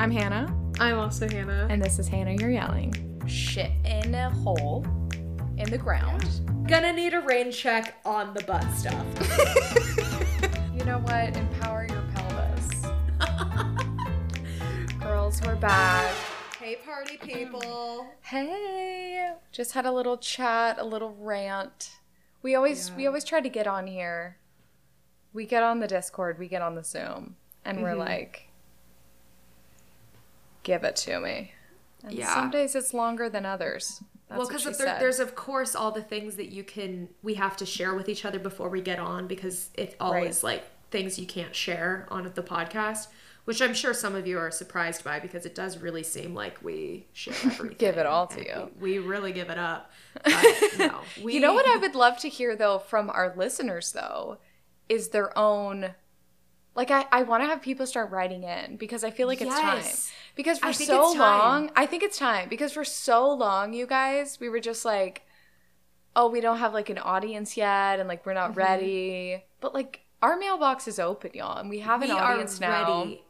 I'm Hannah, I'm also Hannah. and this is Hannah You're Yelling. Shit in a hole in the ground. Gonna need a rain check on the butt stuff. You know what? Empower your pelvis. Girls, we're back. hey, party people. Hey, just had a little chat, a little rant. We always we always try to get on here. We get on the Discord, we get on the Zoom, and we're Mhm. like, give it to me. And Yeah. some days it's longer than others. That's well, because there, there's of course all the things that you can we have to share with each other before we get on because it's always like things you can't share on the podcast, which I'm sure some of you are surprised by because it does really seem like we share everything. Give it all to you. We, we really give it up. But no, we, you know what I would love to hear though from our listeners though is their own like I, I want to have people start writing in because I feel like it's time. Because for so long, I think it's time because for so long, you guys, we were just like, oh, we don't have like an audience yet, and like we're not Mm-hmm. ready. But like our mailbox is open, y'all, and we have an we audience are now. ready.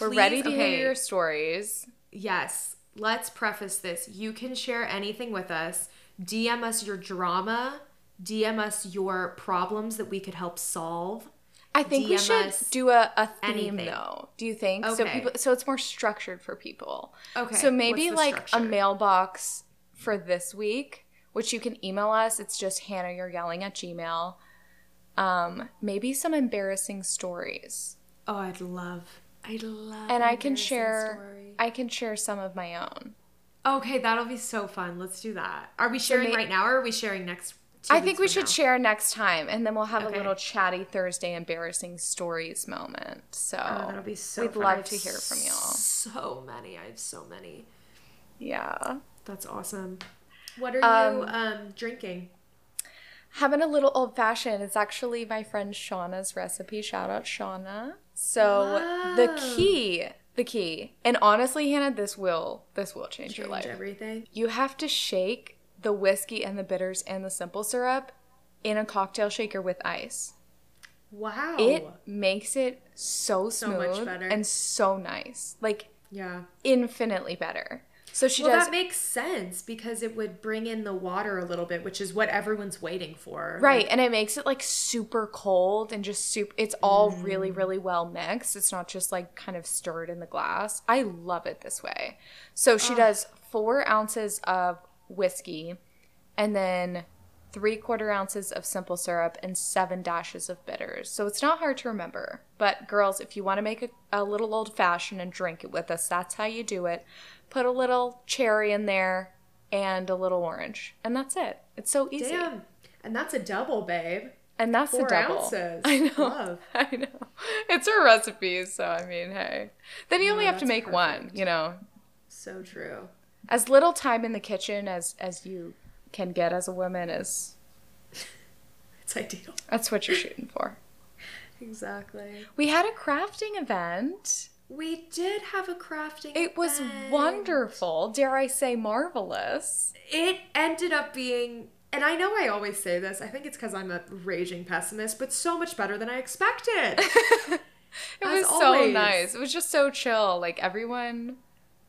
We're ready to okay. hear your stories. Yes, let's preface this. You can share anything with us. DM us your drama. DM us your problems that we could help solve. I think we should us do a, a theme anything. though. Do you think? So people so it's more structured for people. Okay. So maybe like a mailbox for this week, which you can email us. It's just Hannah, you're yelling at Gmail. Um, maybe some embarrassing stories. Oh, I'd love. I'd love. And I can share story. I can share some of my own. Okay, that'll be so fun. Let's do that. Are we sharing may- right now, or are we sharing next? Two I think we should now? share next time and then we'll have Okay. a little chatty Thursday embarrassing stories moment. So Oh, that'll be so. we'd fun. Love to hear from y'all. So many. I have so many. yeah. That's awesome. What are you Um, um drinking? Having a little old fashioned. It's actually my friend Shauna's recipe. Shout out Shauna. So the key, the key, and honestly, Hannah, this will this will change, your life. everything. You have to shake the whiskey and the bitters and the simple syrup in a cocktail shaker with ice. Wow. It makes it so So smooth much better. and so nice, like yeah. infinitely better. So she well, does that makes sense because it would bring in the water a little bit, which is what everyone's waiting for. Right, and it makes it like super cold and just super. It's all really, Mm. really well mixed. It's not just like kind of stirred in the glass. I love it this way. So she does four ounces of whiskey, and then three quarter ounces of simple syrup and seven dashes of bitters. So it's not hard to remember. But girls, if you want to make a, a little old fashioned and drink it with us, that's how you do it. Put a little cherry in there and a little orange, and that's it. It's so easy. Damn. And that's a double, babe. And that's Four the double. ounces. I know. Love. I know. It's her recipe, so I mean, hey. Then you only have to make one, you know. So true. As little time in the kitchen as as you can get as a woman is It's ideal. that's what you're shooting for. Exactly. We had a crafting event. We did have a crafting. It was event. wonderful, dare I say marvelous. It ended up being, and I know I always say this, I think it's because I'm a raging pessimist, but so much better than I expected. It As was so nice. It was just so chill. Like everyone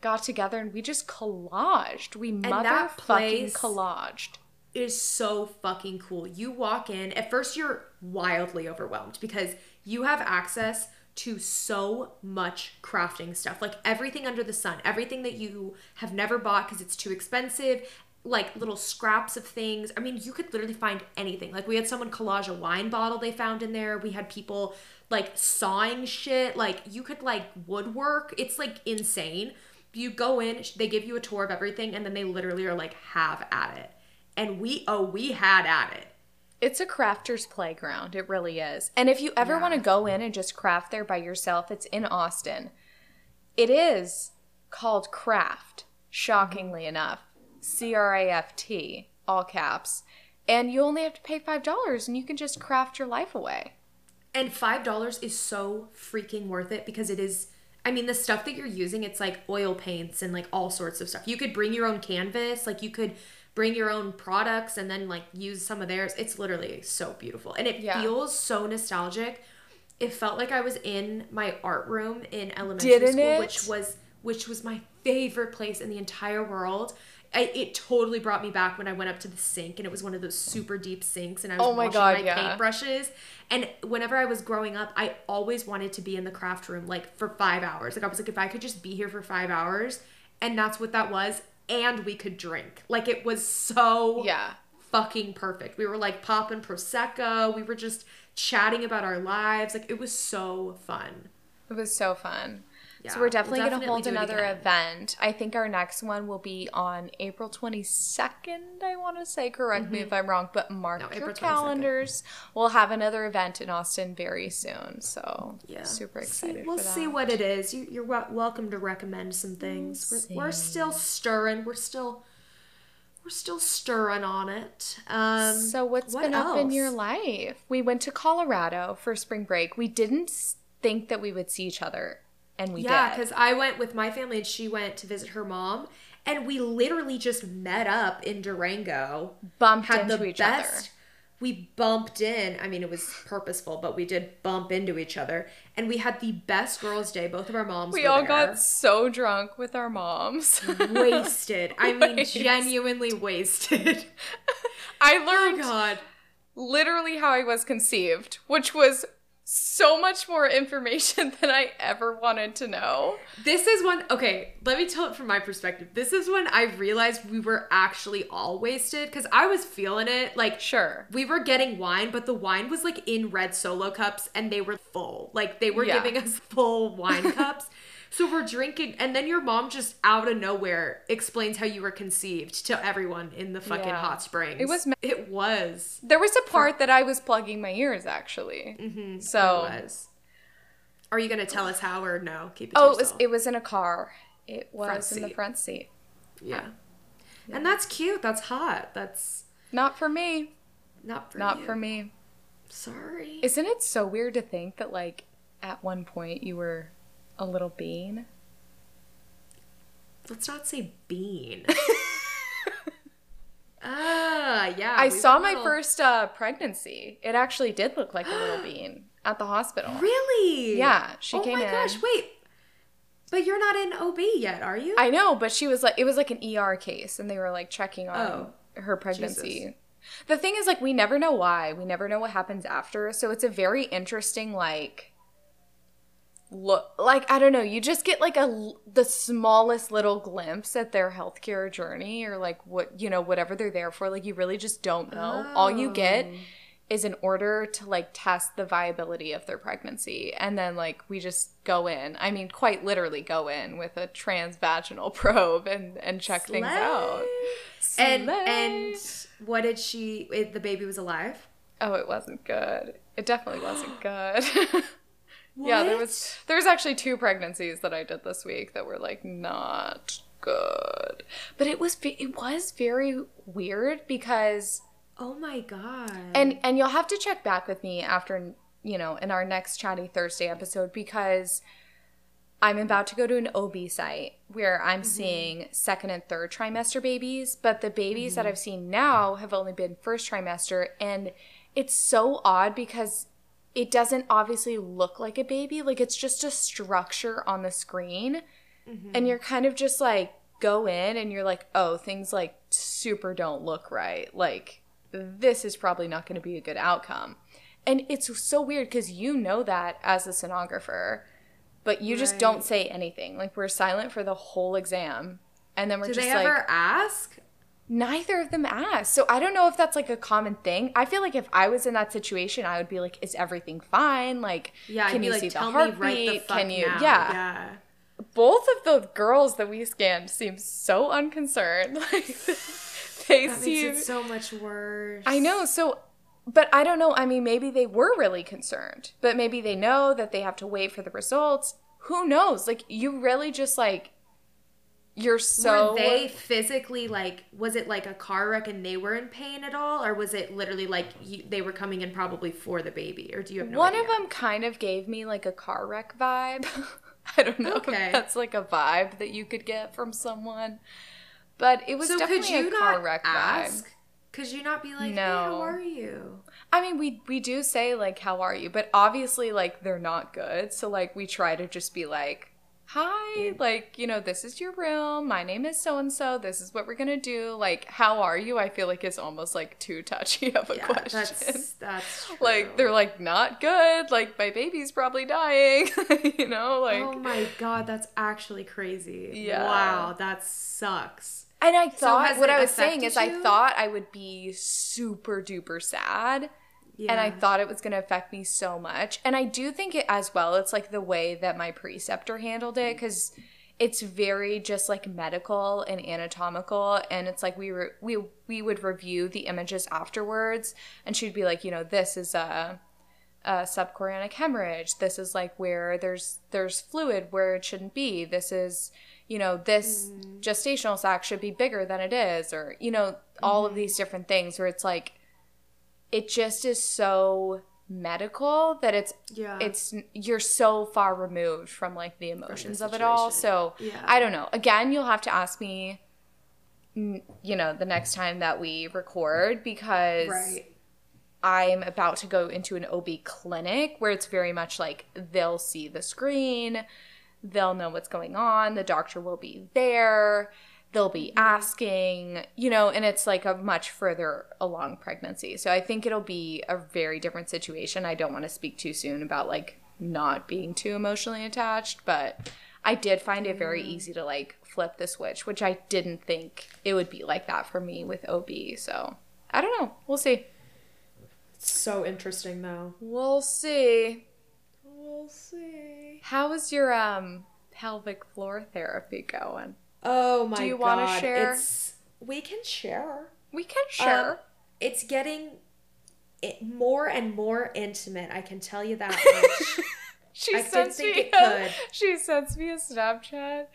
got together and we just collaged. We mother fucking collaged. is so fucking cool. You walk in, at first you're wildly overwhelmed because you have access to so much crafting stuff. Like everything under the sun, everything that you have never bought because it's too expensive, like little scraps of things. I mean, you could literally find anything. Like we had someone collage a wine bottle they found in there. We had people like sawing shit. Like you could like woodwork. It's like insane. You go in, they give you a tour of everything, and then they literally are like, have at it and we oh we had at it It's a crafter's playground. It really is. And if you ever Yeah. want to go in and just craft there by yourself, it's in Austin. It is called Craft, shockingly mm-hmm. enough. C R A F T, all caps. And you only have to pay $5 and you can just craft your life away. and five dollars is so freaking worth it because it is i mean the stuff that you're using it's like oil paints and like all sorts of stuff you could bring your own canvas like you could bring your own products and then like use some of theirs it's literally so beautiful and it Yeah. feels so nostalgic it felt like i was in my art room in elementary Didn't school it? which was which was my favorite place in the entire world. I, it totally brought me back when I went up to the sink and it was one of those super deep sinks and I was Oh my washing God, my yeah. paintbrushes. And whenever I was growing up, I always wanted to be in the craft room like for five hours. Like I was like, if I could just be here for five hours, and that's what that was, and we could drink. Like it was so Yeah. fucking perfect. We were like popping prosecco. We were just chatting about our lives. Like it was so fun. It was so fun. Yeah, so we're definitely, we'll going to hold another event. I think our next one will be on April 22nd, I want to say. Correct me if I'm wrong, but mark Mm-hmm. No, your calendars. We'll have another event in Austin very soon. So, Yeah, super See- excited we'll for that. see what it is. You, you're wel- welcome to recommend some things. We'll we're, we're still stirring. We're still we're still stirring on it. Um, So, what's what been up in your life? We went to Colorado for spring break. We didn't think that we would see each other, and we yeah, because I went with my family and she went to visit her mom, and we literally just met up in Durango. Bumped Had into the each best. other. We bumped in. I mean, it was purposeful, but we did bump into each other, and we had the best girls' day. Both of our moms. We all there. got so drunk with our moms. wasted. I mean, genuinely wasted. I oh learned God. literally how I was conceived, which was so much more information than I ever wanted to know. This is when, okay, let me tell it from my perspective. This is when I realized we were actually all wasted because I was feeling it. Like, Sure. we were getting wine, but the wine was like in red solo cups and they were full. Like, they were Yeah. giving us full wine cups. So we're drinking, and then your mom just out of nowhere explains how you were conceived to everyone in the fucking Yeah. hot springs. It was ma- It was. There was a part that I was plugging my ears actually. Mm-hmm. So It was. Are you gonna tell us how or no? Keep it. Oh, it was it was in a car. It was in the front seat. Yeah. And that's cute. That's hot. That's Not for me. not for Not you. for me. Sorry. Isn't it so weird to think that like at one point you were a little bean? Let's not say bean. ah, yeah. I saw my little- first uh, pregnancy. It actually did look like a little bean at the hospital. Really? Yeah, she oh came in. Oh my gosh! Wait, but you're not in OB yet, are you? I know, but she was like, it was like an ER case, and they were like checking on Oh, her pregnancy. Jesus. The thing is, like, we never know why. We never know what happens after. So it's a very interesting, like, look. Like, I don't know. You just get like a the smallest little glimpse at their healthcare journey, or like what you know, whatever they're there for. Like, you really just don't know. All you get Oh. is an order to like test the viability of their pregnancy and then like we just go in i mean quite literally go in with a transvaginal probe and and check things Slay. out And Slay. and what did she? It, the baby was alive. oh it wasn't good it definitely wasn't good yeah there was there was actually two pregnancies that i did this week that were like not good. But it was it was very weird because Oh my god. and and you'll have to check back with me after you know in our next chatty thursday episode because i'm about to go to an ob site where i'm mm-hmm. seeing second and third trimester babies but the babies that mm-hmm. i've seen now have only been first trimester. And it's so odd because it doesn't obviously look like a baby. Like it's just a structure on the screen. And you're kind of just like go in and you're like oh things like super don't look right. Like this is probably not going to be a good outcome. And it's so weird because you know that as a sonographer but you just don't say anything. Like we're silent for the whole exam. And then we're Did just they like ever ask? Neither of them asked so i don't know if that's like a common thing i feel like if i was in that situation i would be like is everything fine like Yeah, can you like, see the heartbeat right the fuck can you now. yeah yeah. both of the girls that we scanned seem so unconcerned. Like they That makes seem it so much worse. I know, so but I don't know. I mean, maybe they were really concerned, but maybe they know that they have to wait for the results. Who knows? Like you really just like you're so were they physically like? Was it like a car wreck and they were in pain at all, or was it literally like you, they were coming in probably for the baby? Or do you have no One idea? of them kind of gave me like a car wreck vibe. I don't know Okay. if that's like a vibe that you could get from someone. But it was so definitely could you a car not wreck vibe. ask? Could you not be like, hey, how are you? I mean, we we do say like, "How are you?" But obviously, like, they're not good. So like, we try to just be like, hi, like, you know, this is your room. My name is so and so. This is what we're going to do. Like, how are you? I feel like it's almost like too touchy of a Yeah, question. that's that's true. like, they're like, not good. Like, my baby's probably dying. you know, like. oh my god, that's actually crazy. Yeah. Wow, that sucks. And I thought has what I was saying is I thought I would be super duper sad. Yeah. And I thought it was going to affect me so much. And I do think it as well. It's like the way that my preceptor handled it because it's very just like medical and anatomical. And it's like we were we we would review the images afterwards, and she'd be like, you know, this is a a subchorionic hemorrhage. This is like where there's there's fluid where it shouldn't be. This is you know this mm. gestational sac should be bigger than it is, or you know all of mm-hmm. these different things where it's like it just is so medical that it's Yeah. it's you're so far removed from like the emotions of it all so. Yeah. i don't know again you'll have to ask me you know the next time that we record because right. i'm about to go into an ob clinic where it's very much like they'll see the screen they'll know what's going on the doctor will be there they'll be asking you know and it's like a much further along pregnancy. So i think it'll be a very different situation. I don't want to speak too soon about like not being too emotionally attached but i did find it very easy to like flip the switch which i didn't think it would be like that for me with ob so i don't know. We'll see. It's So interesting though. we'll see. We'll see. how is your um pelvic floor therapy going Oh my god. Do you wanna share? It's we can share. we can share Um, it's getting it more and more intimate, I can tell you that much. She I sends me a, she sends me a Snapchat,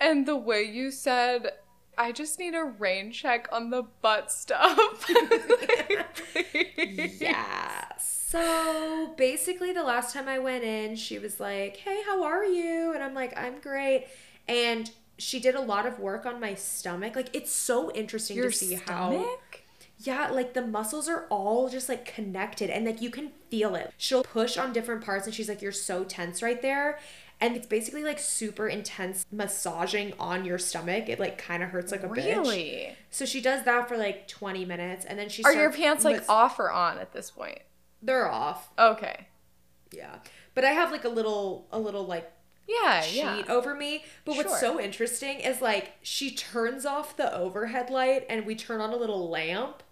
and the way you said, "I just need a rain check on the butt stuff." yeah. So basically, the last time I went in, she was like, Hey, how are you? And I'm like, I'm great. And she did a lot of work on my stomach. Like, it's so interesting Your to see how. stomach? Yeah, like the muscles are all just like connected and like you can feel it. She'll push on different parts and she's like, You're so tense right there. And it's basically like super intense massaging on your stomach. It like kind of hurts like a bitch. Really? So she does that for like 20 minutes and then she Are your pants like mas- off or on at this point? They're off. Okay. Yeah. But I have like a little a little like Yeah, sheet yeah. over me. But what's so interesting is like she turns off the overhead light and we turn on a little lamp.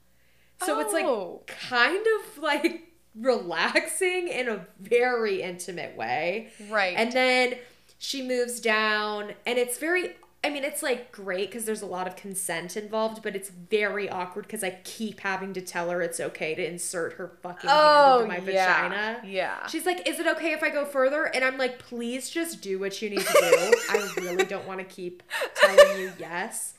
So it's Oh. like kind of like relaxing in a very intimate way. Right. And then she moves down and it's very I mean it's like great cuz there's a lot of consent involved, but it's very awkward cuz I keep having to tell her it's okay to insert her fucking oh, hand into my yeah. vagina. Yeah. She's like, "Is it okay if I go further?" And I'm like, "Please just do what you need to do. I really don't want to keep telling you yes."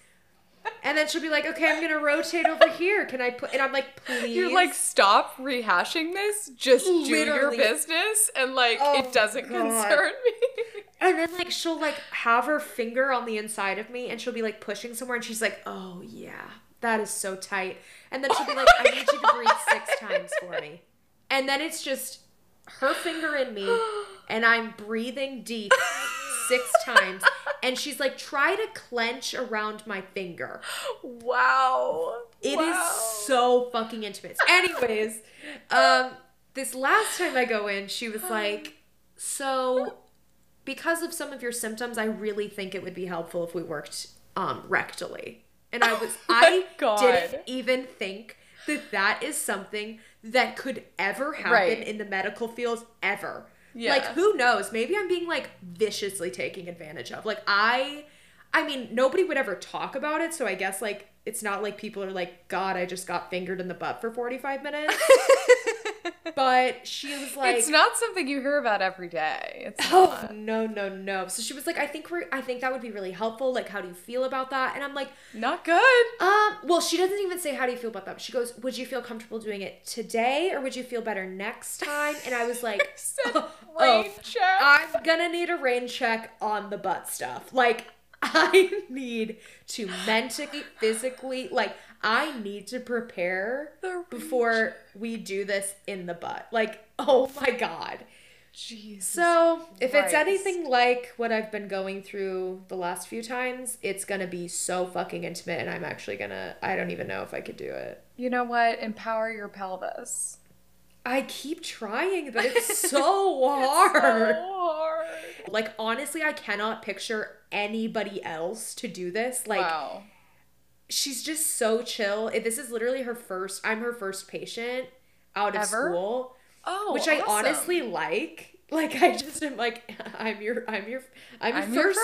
And then she'll be like, "Okay, I'm gonna rotate over here. Can I put?" And I'm like, "Please." You're like, stop rehashing this. Just do your business, and like Oh, it doesn't God. concern me. And then like she'll like have her finger on the inside of me, and she'll be like pushing somewhere, and she's like, "Oh yeah, that is so tight." And then she'll be like, "I need you to breathe six times for me." And then it's just her finger in me, and I'm breathing deep six times. And she's like, try to clench around my finger. wow. It is Wow. so fucking intimate. Anyways, um, this last time I go in, she was like, so because of some of your symptoms, I really think it would be helpful if we worked um rectally. And I was my I God. didn't even think that that is something that could ever happen Right. in the medical field ever. Yeah. Like who knows? Maybe I'm being like viciously taken advantage of. Like I I mean, nobody would ever talk about it, so I guess like it's not like people are like, God, I just got fingered in the butt for 45 minutes. but she was like it's not something you hear about every day. It's Oh not. no no no! So she was like, I think we're, I think that would be really helpful. Like, how do you feel about that? And I'm like, Not good. um, well, she doesn't even say how do you feel about that. She goes, would you feel comfortable doing it today, or would you feel better next time? And I was like, Said oh, rain check. I'm gonna need a rain check on the butt stuff. Like, I need to mentally, physically, like, I need to prepare before we do this in the butt. Like, oh my god. Jesus. So, if it's anything like what I've been going through the last few times, it's gonna be so fucking intimate, and I'm actually gonna. I don't even know if I could do it. you know what? Empower your pelvis. I keep trying, but it's so hard. So hard. Like, honestly, I cannot picture anybody else to do this. Like, wow. She's just so chill. This is literally her first, I'm her first patient out of Ever? school. Oh, which I awesome. honestly like. Like I just am like I'm your I'm your I'm your I'm your first.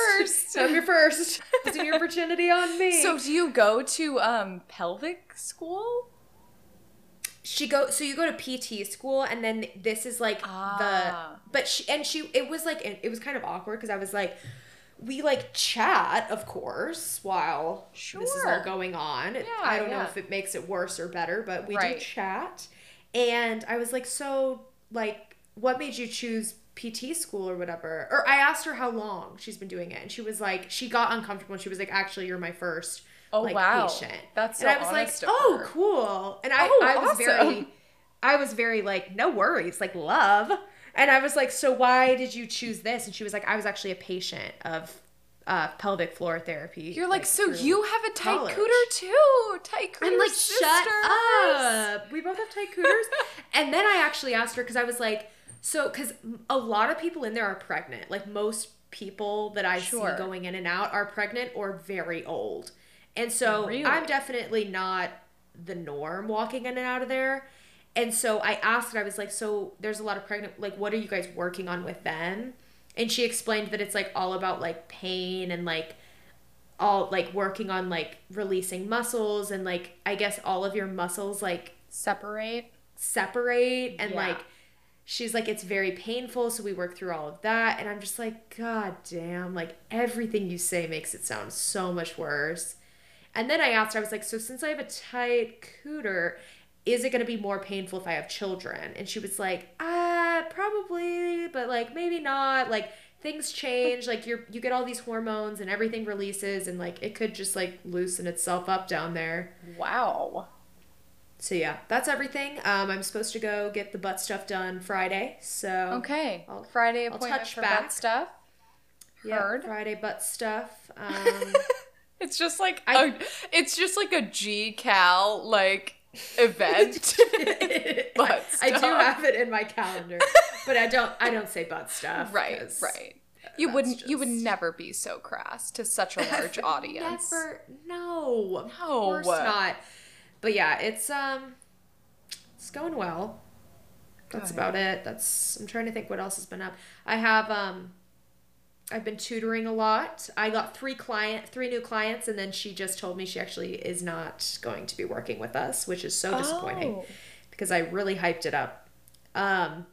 first. I'm your first. Putting your virginity on me. So do you go to um pelvic school? she go so you go to PT school and then this is like Ah. the but she and she it was like it was kind of awkward because I was like we like chat of course while this is all going on. Yeah, I don't know if it makes it worse or better, but we Right. do chat. And I was like, so like what made you choose PT school or whatever? Or I asked her how long she's been doing it and she was like she got uncomfortable and she was like actually you're my first Oh, like wow. patient. That's and I was like, "Oh, cool." And I Oh, I was awesome. very I was very like, "No worries, like love." And I was like, "So why did you choose this?" And she was like, "I was actually a patient of uh, pelvic floor therapy." You're like, so you have a tight college." cooter too. Tight cooter I'm like, sisters. shut up. We both have tight cooters. and then I actually asked her because I was like, so, because a lot of people in there are pregnant. Like most people that I Sure. see going in and out are pregnant or very old. And so Really? I'm definitely not the norm walking in and out of there. And so I asked, I was like, so there's a lot of pregnant, like, what are you guys working on with them? And she explained that it's like all about like pain and like all like working on like releasing muscles and like I guess all of your muscles like Separate. separate and Yeah. like she's like it's very painful so we work through all of that and I'm just like god damn like everything you say makes it sound so much worse. And then I asked her I was like so since I have a tight cooter is it going to be more painful if I have children? And she was like, ah, probably, but like maybe not. Like things change. Like you're you get all these hormones and everything releases and like it could just like loosen itself up down there." Wow. So yeah, that's everything. Um, I'm supposed to go get the butt stuff done Friday. So Okay. I'll- Friday I'll appointment touch for back. butt stuff. yeah, Heard. Friday butt stuff. Um, It's just like I- a, it's just like a G Cal like event. Butt I do have it in my calendar, but I don't. I don't say butt stuff. right, right. You wouldn't you would never be so crass to such a large audience. Never. No. No. Of course not. But yeah, it's um, it's going well. That's about it. That's. I'm trying to think what else has been up. I have um. I've been tutoring a lot. I got three client, three new clients, and then she just told me she actually is not going to be working with us, which is so disappointing Oh. because I really hyped it up. Um,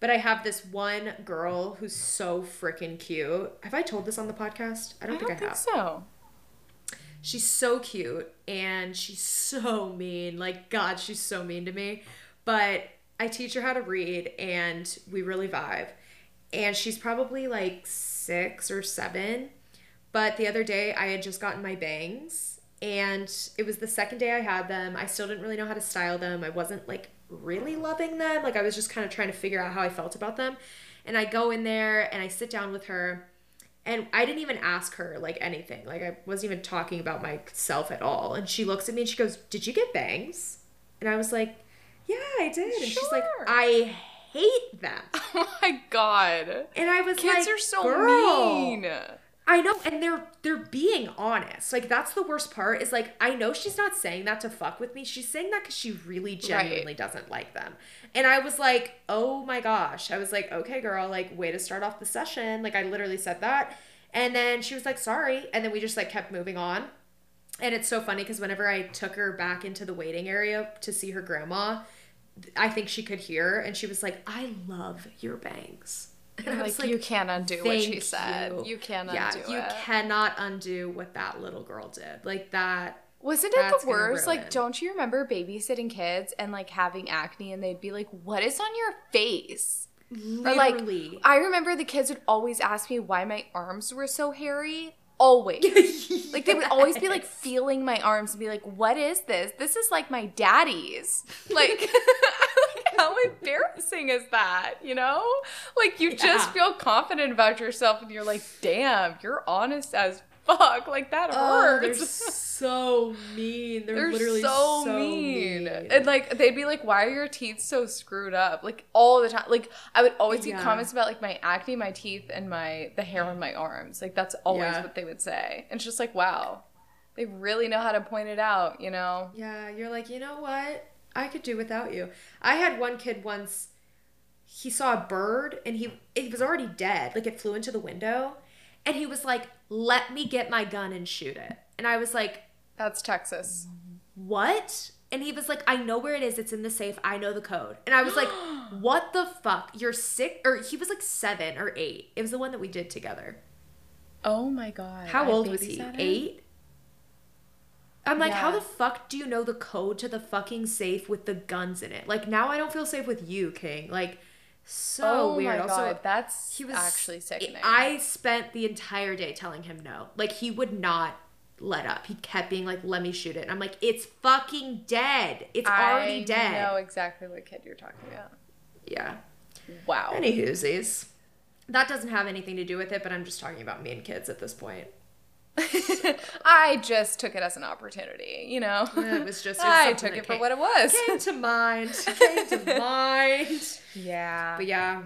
but I have this one girl who's so freaking cute. Have I told this on the podcast? I I don't don't think I think have. so. She's so cute and she's so mean. Like, God, she's so mean to me. But I teach her how to read and we really vibe. And she's probably like six or seven. But the other day I had just gotten my bangs and it was the second day I had them. I still didn't really know how to style them. I wasn't like really loving them. Like, I was just kind of trying to figure out how I felt about them. And I go in there and I sit down with her and I didn't even ask her like anything. Like I wasn't even talking about myself at all. And she looks at me and she goes, "Did you get bangs?" And I was like, "Yeah, I did." And she's like, "I hate them." Oh my god. And I was Kids like, Kids are so "Girl." mean. I know, and they're they're being honest. Like that's the worst part. Is like I know she's not saying that to fuck with me. She's saying that because she really genuinely doesn't like them. And I was like, oh my gosh. I was like, okay, girl, like way to start off the session. Like I literally said that, and then she was like, sorry, and then we just like kept moving on. And it's so funny because whenever I took her back into the waiting area to see her grandma, I think she could hear, and she was like, I love your bangs. And I Like, was like, you can't undo what she said. you. You, can't yeah, undo you it. cannot undo what that little girl did. Like that. Wasn't it the worst? Like, don't you remember babysitting kids and like having acne and they'd be like, What is on your face? Or like Literally. I remember the kids would always ask me why my arms were so hairy. Always. Like they would always be like feeling my arms and be like, "What is this? This is like my daddy's." Like, how embarrassing is that? You know? Like you just feel confident about yourself and you're like, damn, you're honest as fuck. Like that Oh, they're so mean. They're, They're literally so, so, mean. mean. And like they'd be like, Why are your teeth so screwed up? Like all the time. Like I would always Yeah. get comments about like my acne, my teeth, and my the hair on my arms. Like that's always Yeah. what they would say. And it's just like, wow. They really know how to point it out, you know? Yeah, you're like, you know what? I could do without you. I had one kid once. He saw a bird and he it was already dead. Like it flew into the window, and he was like, "Let me get my gun and shoot it." And I was like, That's Texas. "What?" And he was like, "I know where it is. It's in the safe. I know the code." And I was like, "What the fuck? You're sick?" Or he was like seven or eight. It was the one that we did together. Oh my god. How I old was he? Eight? I'm like, how the fuck do you know the code to the fucking safe with the guns in it? Like now I don't feel safe with you, King. Like so Oh weird. my god, Also, that's he was actually sickening. I spent the entire day telling him no. Like he would not let up. He kept being like, "Let me shoot it." And I'm like, "It's fucking dead. It's already dead." I dead." know exactly what kid you're talking about. Yeah. Wow. Any whoosies. That doesn't have anything to do with it, but I'm just talking about mean kids at this point. I just took it as an opportunity, you know. It was just. It was I took it for what it was. came to mind. Came to mind. yeah. But yeah.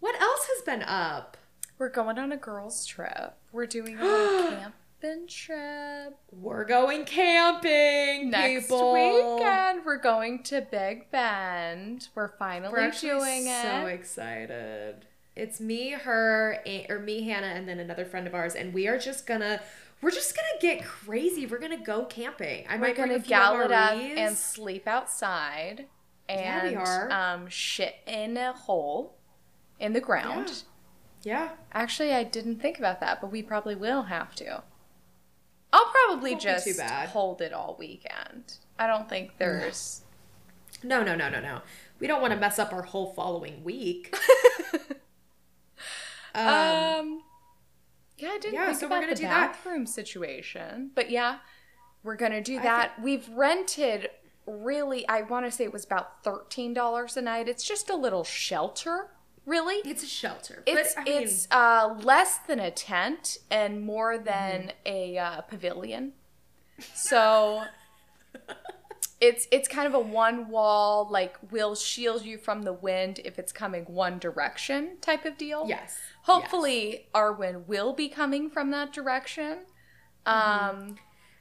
What else has been up? We're going on a girls' trip. We're doing a little camping trip. We're going camping, Next people. weekend, we're going to Big Bend. We're finally We're doing so it. excited. It's me, her, or me, Hannah, and then another friend of ours, and we are just gonna. We're just gonna get crazy. We're gonna go camping. I might gonna few gallop up and sleep outside Yeah, and we are. um shit in a hole in the ground. Yeah. Actually, I didn't think about that, but we probably will have to. I'll probably Won't just hold it all weekend. I don't think there's. No, no, no, no, no. We don't want to mess up our whole following week. um, Um, yeah, I didn't yeah, think so we're about gonna the do that. bathroom situation, but yeah, we're gonna do that. We've rented really. I want to say it was about thirteen dollars a night. It's just a little shelter, really. it's a shelter. It's but, I mean, it's uh, less than a tent and more Mm-hmm. than a uh, pavilion. So it's it's kind of a one wall like will shield you from the wind if it's coming one direction type of deal. yes. Hopefully our wind will be coming from that direction. Mm-hmm. Um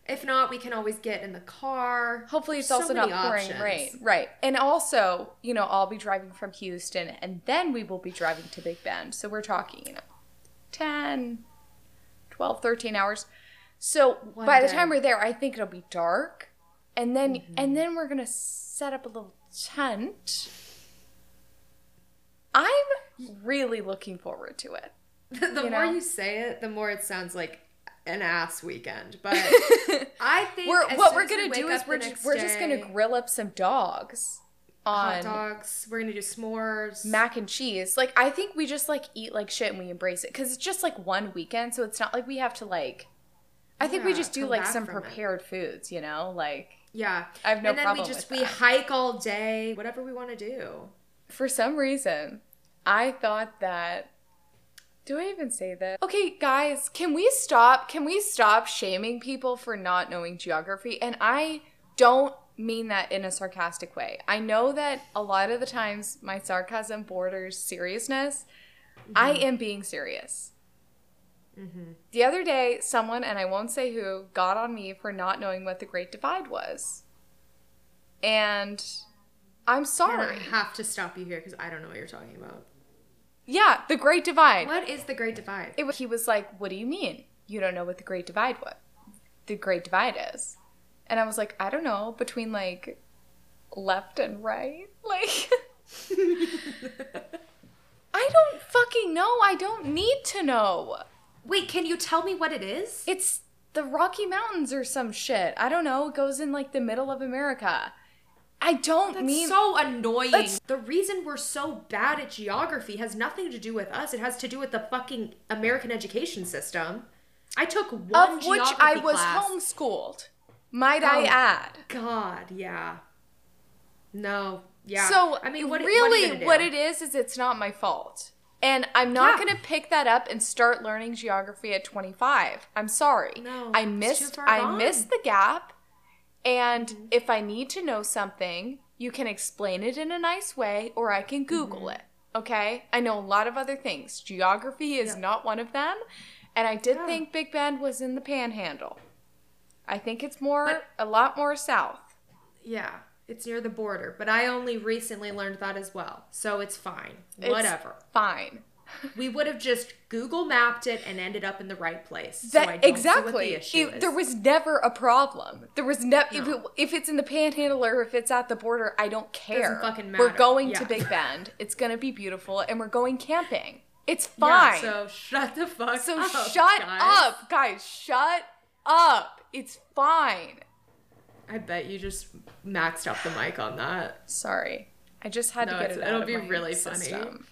If not, we can always get in the car. hopefully it's So also not pouring options. rain. Right. And also, you know, I'll be driving from Houston and then we will be driving to Big Bend. So we're talking, you know, 10 12 13 hours. So One by the time we're there, I think it'll be dark. And then Mm-hmm. and then we're going to set up a little tent. I'm really looking forward to it. the You more know? you say it, the more it sounds like an ass weekend. But I think we're what we're gonna wake do is we're just, we're just gonna grill up some dogs hot dogs. We're gonna do s'mores. mac and cheese. Like I think we just like eat like shit and we embrace it because it's just like one weekend, so it's not like we have to like. I think we just do like some from it. prepared foods, you know, like yeah, I have no and then problem we just we hike all day. Whatever we want to do. for some reason, I thought that. Do I even say that? Okay, guys, can we stop? Can we stop shaming people for not knowing geography? And I don't mean that in a sarcastic way. I know that a lot of the times my sarcasm borders seriousness. I mm-hmm. am being serious. Mm-hmm. The other day, someone, and I won't say who, got on me for not knowing what the Great Divide was. And I'm sorry. I have to stop you here because I don't know what you're talking about. Yeah, the Great Divide. What is the Great Divide? It he was like, "What do you mean? You don't know what the Great Divide what? The Great Divide is?" And I was like, "I don't know, between like left and right, like." I don't fucking know. I don't need to know. Wait, can you tell me what it is? It's the Rocky Mountains or some shit. I don't know. It goes in like the middle of America. I don't That's mean so annoying. Let's- The reason we're so bad at geography has nothing to do with us. It has to do with the fucking American education system. I took one of which I was class. homeschooled. Might I Oh. add? God, yeah. No, Yeah. So I mean, what really, what, what it is is it's not my fault, and I'm not Yeah. going to pick that up and start learning geography at 25. I'm sorry. No, I missed. I gone. missed the gap, and Mm-hmm. if I need to know something, you can explain it in a nice way, or I can Google Mm-hmm. it. Okay. I know a lot of other things. Geography is Yeah. not one of them, and I did Yeah. think Big Bend was in the Panhandle. I think it's more But- a lot more south. Yeah, it's near the border, but I only recently learned that as well, so it's fine. It's Whatever. Fine. We would have just Google mapped it and ended up in the right place. so I That don't exactly. The issue It- is. there was never a problem. There was never if, it, if it's in the Panhandle or if it's at the border, I don't care. Doesn't fucking matter. We're going to Big Bend. It's gonna be beautiful, and we're going camping. It's Yeah, fine. so shut the fuck So up. shut guys. up, guys. Shut up. It's fine. I bet you just maxed out the mic on that. Sorry, I just had No, to get it out it'll of be my really funny. system.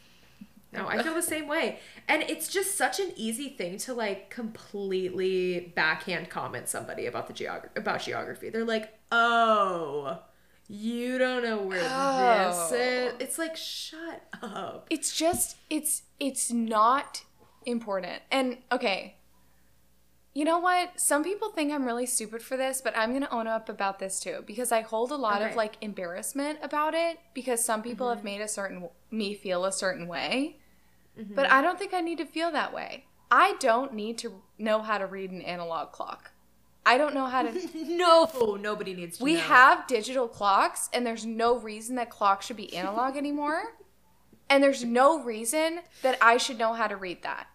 No, I feel the same way. And it's just such an easy thing to like completely backhand comment somebody about the geog- about geography. They're like, "Oh, you don't know where Oh. this is." It's like, "Shut up." it's just it's it's not important and okay you know what? Some people think i'm really stupid for this but i'm gonna own up about this too because i hold a lot of like embarrassment about it because some people have mm-hmm. made a certain me feel a certain way. Mm-hmm. But i don't think i need to feel that way. I don't need to know how to read an analog clock. I don't know how to No, nobody needs to we know. have digital clocks, and there's no reason that clocks should be analog anymore. and there's no reason that I should know how to read that.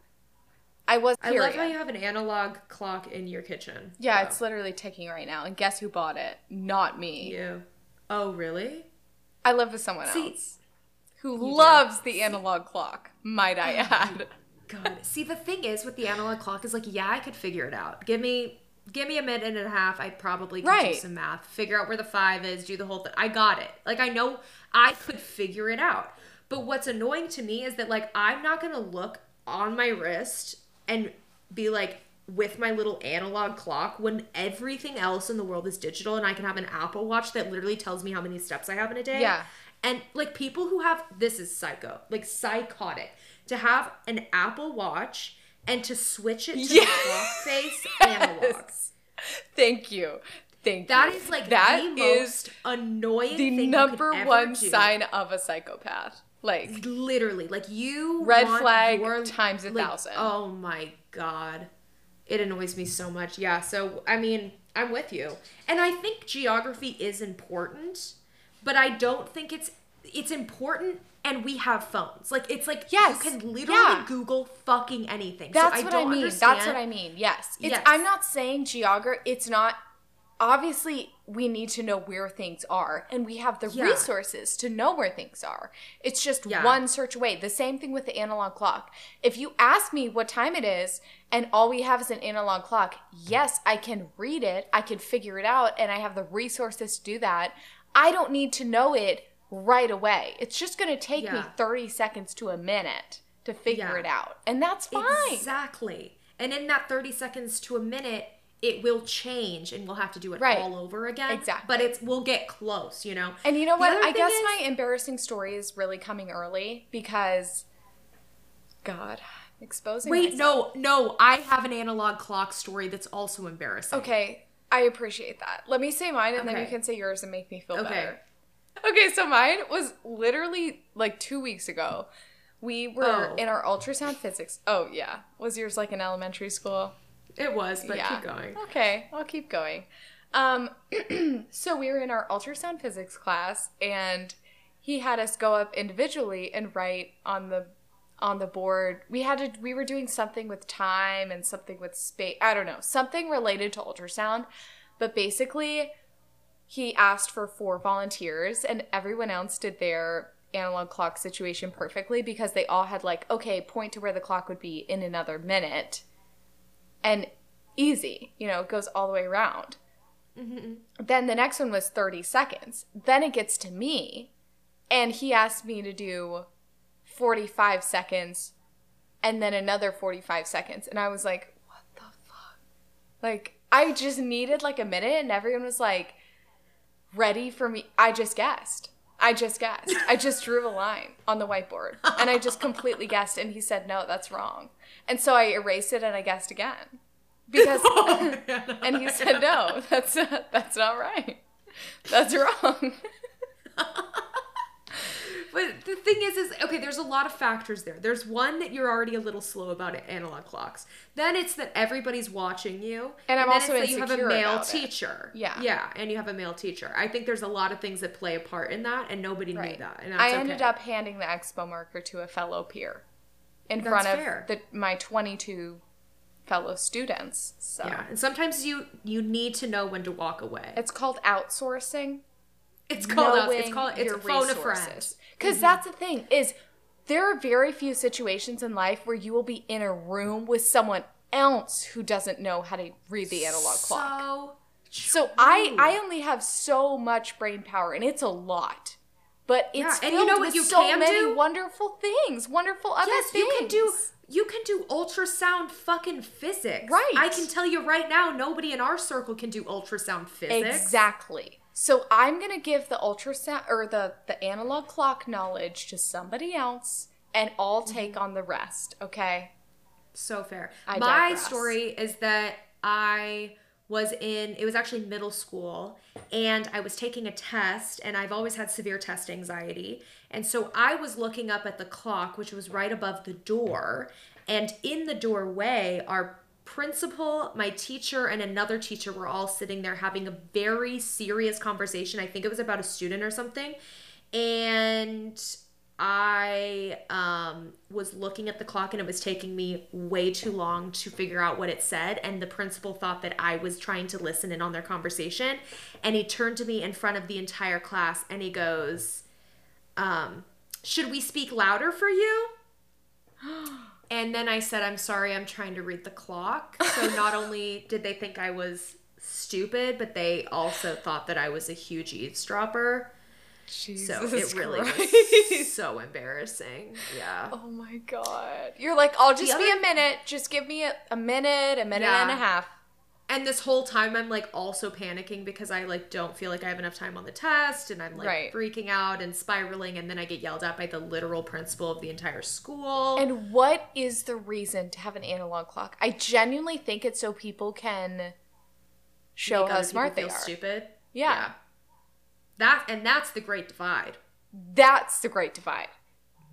I was I love how you have an analog clock in your kitchen. yeah, it's literally ticking right now. And guess who bought it? Not me. you. Oh, really? I live with someone See, else who you do. loves the analog clock, might I oh add. God. See, the thing is with the analog clock is like, yeah, I could figure it out. Give me give me a minute and a half. I probably could do some math, figure out where the five is, do the whole thing. I got it. Like I know I could figure it out. But what's annoying to me is that like I'm not gonna look on my wrist and be like with my little analog clock when everything else in the world is digital and I can have an Apple Watch that literally tells me how many steps I have in a day. Yeah. And like people who have this is psycho, like psychotic, to have an Apple Watch and to switch it to Yes. the clock face analog. Thank you. Thank That you. is like that the is most annoying the number one do. sign of a psychopath. Like Literally, like you Red flag your- times a like, thousand. Oh my god, it annoys me so much. Yeah, so I mean, I'm with you, and I think geography is important, but I don't think it's it's important. And we have phones. Like it's like Yes, you can literally yeah. Google fucking anything. That's so I what don't I mean. Understand. That's what I mean. Yes. It's Yes. I'm not saying geography it's not obviously we need to know where things are and we have the Yeah. resources to know where things are. It's just Yeah. one search away. The same thing with the analog clock. If you ask me what time it is and all we have is an analog clock, yes, I can read it, I can figure it out and I have the resources to do that. I don't need to know it right away. It's just going to take me 30 seconds to a minute to figure Yeah. it out. And that's fine. Exactly. And in that 30 seconds to a minute, it will change and we'll have to do it Right. all over again. Exactly. But it's we'll get close, you know. And you know The what? I guess is- my embarrassing story is really coming early because, God, exposing. Wait, myself. no, no, I have an analog clock story that's also embarrassing. Okay, I appreciate that. Let me say mine, and then you can say yours and make me feel Okay. better. Okay, so mine was literally like two weeks ago. We were Oh. in our ultrasound physics. Oh yeah, was yours like in elementary school? It was, but yeah. keep going. Okay, I'll keep going. Um, so we were in our ultrasound physics class, and he had us go up individually and write on the on the board. We had to. We were doing something with time and something with space. I don't know, something related to ultrasound. But basically, he asked for four volunteers, and everyone else did their analog clock situation perfectly because they all had like, okay, point to where the clock would be in another minute and easy. You know, it goes all the way around. Mm-hmm. Then the next one was 30 seconds. Then it gets to me, and he asked me to do 45 seconds and then another 45 seconds. And I was like, what the fuck? Like, I just needed like a minute, and everyone was like, ready for me. I just guessed. I just guessed. I just drew a line on the whiteboard and I just completely guessed. And he said, no, that's wrong. And so I erased it and I guessed again. Because, Oh, and he said, no, that's not, that's not right. That's wrong. But the thing is, is okay. There's a lot of factors there. There's one that you're already a little slow about at analog clocks. Then it's that everybody's watching you, And I'm also that you have a male about it. teacher. Yeah. yeah, and you have a male teacher. I think there's a lot of things that play a part in that, and nobody knew that. And I okay. ended up handing the expo marker to a fellow peer in That's front of fair. the, my 22 fellow students. So Yeah, and sometimes you you need to know when to walk away. it's called outsourcing. It's called out, it's knowing called it's your a phone a friend. resources. Because mm-hmm. that's the thing is there are very few situations in life where you will be in a room with someone else who doesn't know how to read the analog clock. So So I. I only have so much brain power and it's a lot. But it's Yeah, and you know what you so can many do? wonderful things, wonderful other yes, things. you can do you can do ultrasound fucking physics. Right. I can tell you right now, nobody in our circle can do ultrasound physics. Exactly. So I'm gonna give the ultrasound or the the analog clock knowledge to somebody else, and I'll Mm-hmm. take on the rest. Okay. So fair. I My digress. story is that I was in it was actually middle school and I was taking a test and I've always had severe test anxiety. And so I was looking up at the clock which was right above the door and in the doorway our principal, my teacher and another teacher were all sitting there having a very serious conversation. I think it was about a student or something. And I um, was looking at the clock and it was taking me way too long to figure out what it said. And the principal thought that I was trying to listen in on their conversation. And he turned to me in front of the entire class and he goes, um, Should we speak louder for you? And then I said, I'm sorry, I'm trying to read the clock. So not only did they think I was stupid, but they also thought that I was a huge eavesdropper. Jesus So it really Christ. was so embarrassing. Yeah. Oh my god. You're like, I'll just The be a minute. Just give me a, a minute, a minute and a half. And this whole time I'm like also panicking because I like don't feel like I have enough time on the test and I'm like Right. freaking out and spiraling and then I get yelled at by the literal principal of the entire school. And what is the reason to have an analog clock? I genuinely think it's so people can show Make how smart they are. Stupid. Yeah. That and that's the great divide. That's the great divide.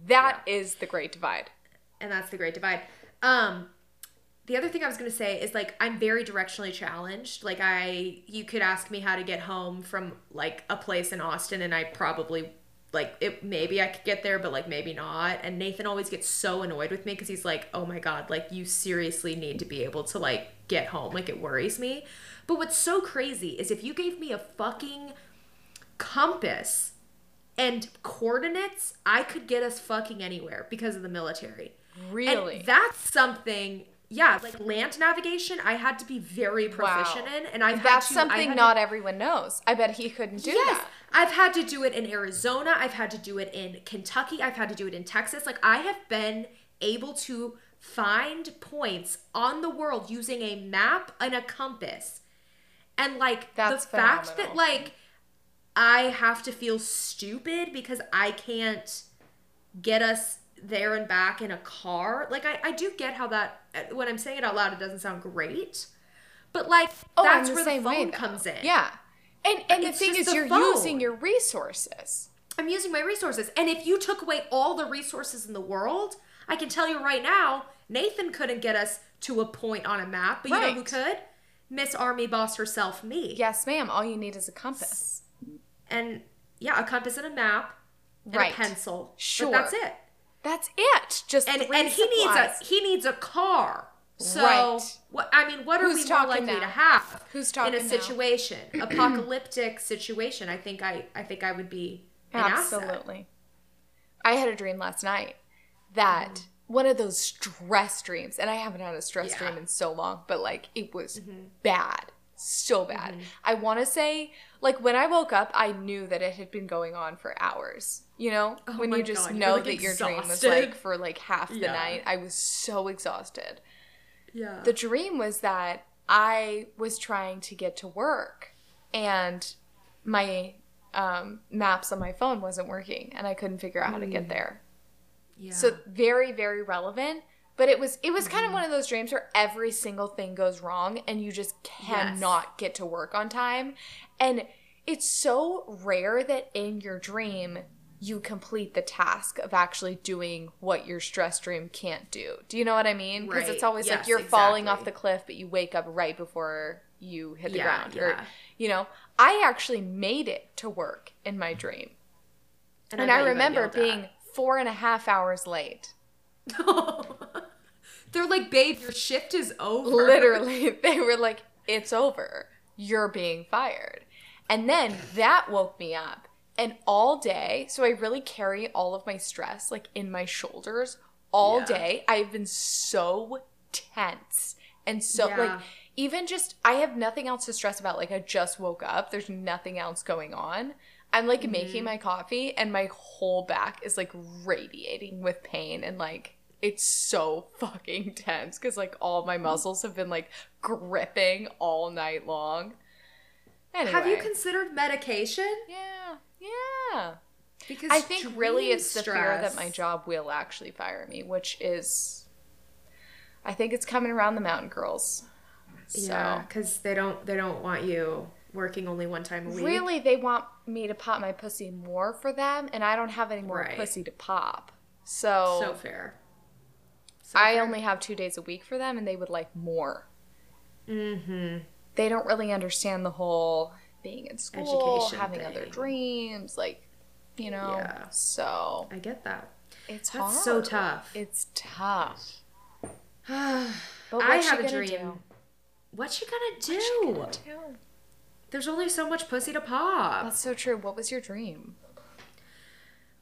That is the great divide. and that's the great divide. Um, the other thing I was gonna say is like I'm very directionally challenged. Like I, you could ask me how to get home from like a place in Austin, and I probably like it. Maybe I could get there, but like maybe not. And Nathan always gets so annoyed with me because he's like, "Oh my god, like you seriously need to be able to like get home." Like it worries me. But what's so crazy is if you gave me a fucking compass and coordinates, I could get us fucking anywhere because of the military. Really? And that's something, yeah, like land navigation, I had to be very proficient Wow. in. And I've That's had to, something not To, everyone knows. I bet he couldn't do yes, that. I've had to do it in Arizona. I've had to do it in Kentucky. I've had to do it in Texas. Like, I have been able to find points on the world using a map and a compass. And, like, That's the fact that, like, I have to feel stupid because I can't get us there and back in a car. Like I, I do get how that uh, when I'm saying it out loud, it doesn't sound great. But like Oh, that's the where the phone way, comes in. Yeah. And and the thing is the you're phone. using your resources. I'm using my resources. And if you took away all the resources in the world, I can tell you right now, Nathan couldn't get us to a point on a map. But you know who could? Miss Army Boss herself, me. Yes, ma'am. All you need is a compass. And yeah, a compass and a map and Right. a pencil. Sure. But that's it. That's it. Just and and he needs a he needs a car. So Right. what I mean, what are we more talking likely now? to have Who's talking in a situation, apocalyptic situation? I think I I think I would be. Absolutely. I had a dream last night that mm-hmm. one of those stress dreams, and I haven't had a stress Yeah. dream in so long, but like it was mm-hmm. bad. So bad. I want to say, like, when I woke up, I knew that it had been going on for hours. You know, when you just God, know like, that your dream was like for like half the Yeah. night. I was so exhausted. Yeah. The dream was that I was trying to get to work and my um, maps on my phone wasn't working and I couldn't figure out how to get there. Yeah. So very, very relevant. But it was it was kind Mm-hmm. of one of those dreams where every single thing goes wrong and you just cannot get to work on time. And it's so rare that in your dream you complete the task of actually doing what your stress dream can't do. Do you know what I mean? Because it's Right. always like you're falling off the cliff, but you wake up right before you hit the Yeah, ground. Or you know, I actually made it to work in my dream. And, I, bet you got remember being four and a half hours late. They're like, babe, your shift is over. Literally, they were like, it's over. You're being fired. And then that woke me up. And all day, so I really carry all of my stress like in my shoulders all Yeah. day. I've been so tense. And so, Yeah. like, even just, I have nothing else to stress about. Like, I just woke up, there's nothing else going on. I'm like Mm-hmm. making my coffee, and my whole back is like radiating with pain and like it's so fucking tense because like all my muscles have been like gripping all night long. Anyway, Have you considered medication? yeah, yeah. Because I think really it's the fear that my job will actually fire me, which is, I think it's coming around the mountain girls. So Yeah, because they don't they don't want you working only one time a week. really, they want me to pop my pussy more for them, and I don't have any more Right. pussy to pop. So, So fair. So I only have two days a week for them, and they would like more. Mm-hmm. they don't really understand the whole being in school, Education having other dreams, like you know. Yeah. So I get that. it's That's hard. so tough. It's tough. But I have a dream. do? What you gonna do? What she gonna do? There's only so much pussy to pop. That's so true. What was your dream?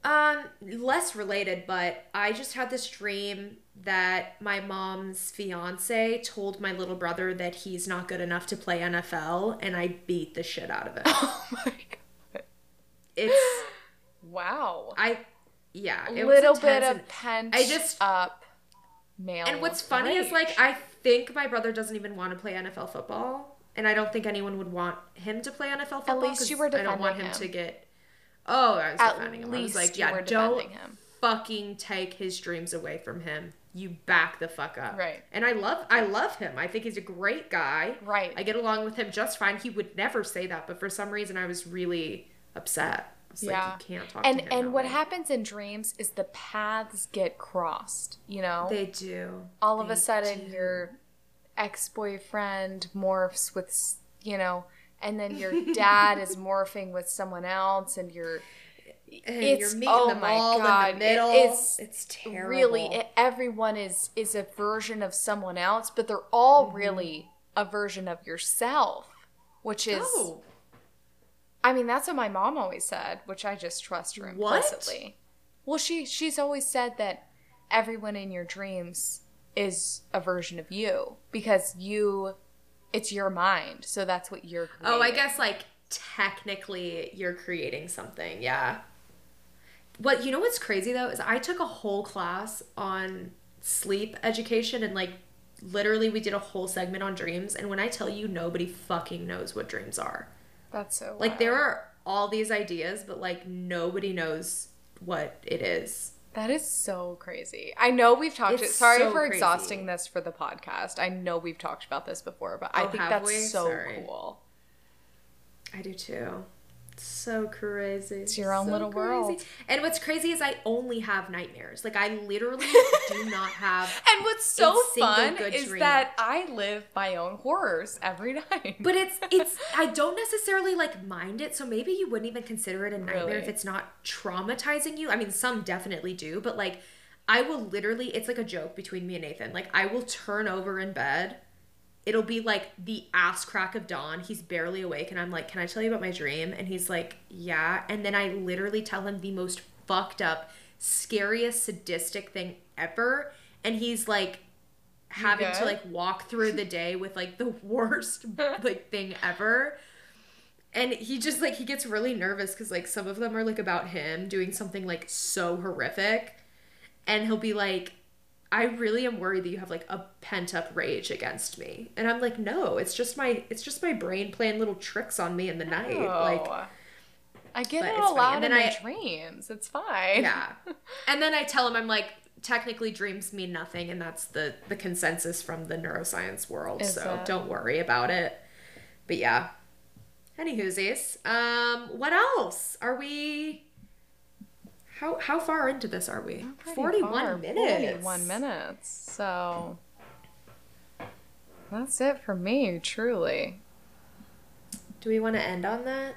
Um, less related, but I just had this dream that my mom's fiance told my little brother that he's not good enough to play NFL, and I beat the shit out of him. Oh my god! It's Wow. I, yeah, A it was little bit of pent I just- up male. And what's funny is like. I think my brother doesn't even want to play NFL football, and I don't think anyone would want him to play NFL football. least 'cause you were defending I don't want him, him. to get. Oh, I was at defending him. I was like, you yeah, were don't defending him. fucking take his dreams away from him. You back the fuck up. Right. And I love I love him. I think he's a great guy. Right. I get along with him just fine. He would never say that, but for some reason I was really upset. Was Yeah. like, you can't talk and to him. and what way. happens in dreams is the paths get crossed. You know. They do. all of a sudden do. your ex-boyfriend morphs with you know and then your dad is morphing with someone else and you're And it's- you're meeting oh them my all God, in the middle. is it's terrible. really it, everyone is is a version of someone else but they're all Mm-hmm. really a version of yourself which is Oh, i mean that's what my mom always said which i just trust her What? implicitly well she she's always said that everyone in your dreams is a version of you because you it's your mind so that's what you're creating. oh, I guess like technically you're creating something. Yeah. What you know what's crazy though is I took a whole class on sleep education and like literally we did a whole segment on dreams and when I tell you nobody fucking knows what dreams are. that's so Like there are all these ideas but like nobody knows what it is. That is so crazy. I know we've talked. It's sorry so for crazy. exhausting this for the podcast. I know we've talked about this before, but I Oh, think that's we? so Sorry. cool. I do too. It's so crazy. It's your own So little crazy. world. And what's crazy is I only have nightmares. Like I literally do not have And what's so A fun good is dream. that I live my own horrors every night. But it's it's I don't necessarily like mind it, so maybe you wouldn't even consider it a nightmare Really? if it's not traumatizing you. I mean, some definitely do, but like I will literally it's like a joke between me and Nathan. Like I will turn over in bed. It'll be like the ass crack of dawn. He's barely awake and I'm like, "Can I tell you about my dream?" And he's like, "Yeah." And then I literally tell him the most fucked up, scariest sadistic thing ever, and he's like having to like walk through the day with like the worst like thing ever and he just like he gets really nervous because like some of them are like about him doing something like so horrific and he'll be like i really am worried that you have like a pent up rage against me and i'm like no it's just my it's just my brain playing little tricks on me in the night like. I get it all out in my dreams. It's fine. Yeah. and then I tell him I'm like technically dreams mean nothing and that's the the consensus from the neuroscience world. Is so don't worry about it. But yeah. Any whoosies. Um what else? Are we how how far into this are we? 41 minutes. 41 minutes. So that's it for me, truly. Do we want to end on that?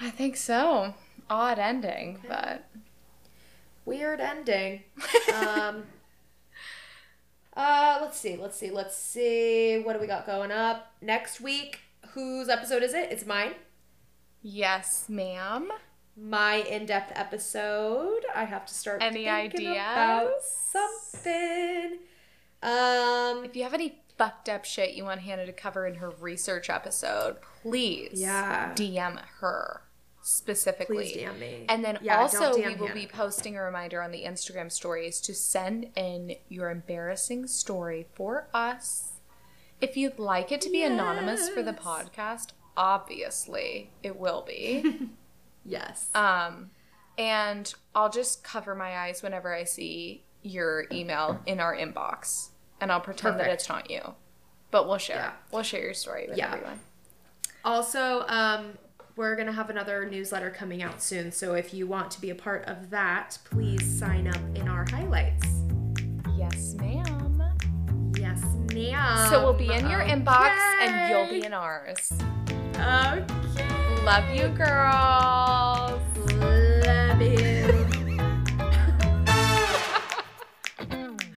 I think so. Odd ending, but Weird ending. um uh let's see, let's see, let's see. What do we got going up? Next week, whose episode is it? It's mine. yes, ma'am. My in-depth episode. I have to start Any thinking ideas? about something. Um, If you have any fucked up shit you want Hannah to cover in her research episode, please Yeah. DM her specifically. please DM me. And then Yeah, also, we will Hannah. be posting a reminder on the Instagram stories to send in your embarrassing story for us. If you'd like it to be anonymous for the podcast, obviously it will be. yes. um, and I'll just cover my eyes whenever I see your email in our inbox, and I'll pretend that it's not you. But we'll share. Yeah. We'll share your story with Yeah. everyone. also, um, we're gonna have another newsletter coming out soon. So if you want to be a part of that, please sign up in our highlights. Yes, ma'am. Yes, ma'am. so we'll be in your inbox, and you'll be in ours. Okay. Love you, girls.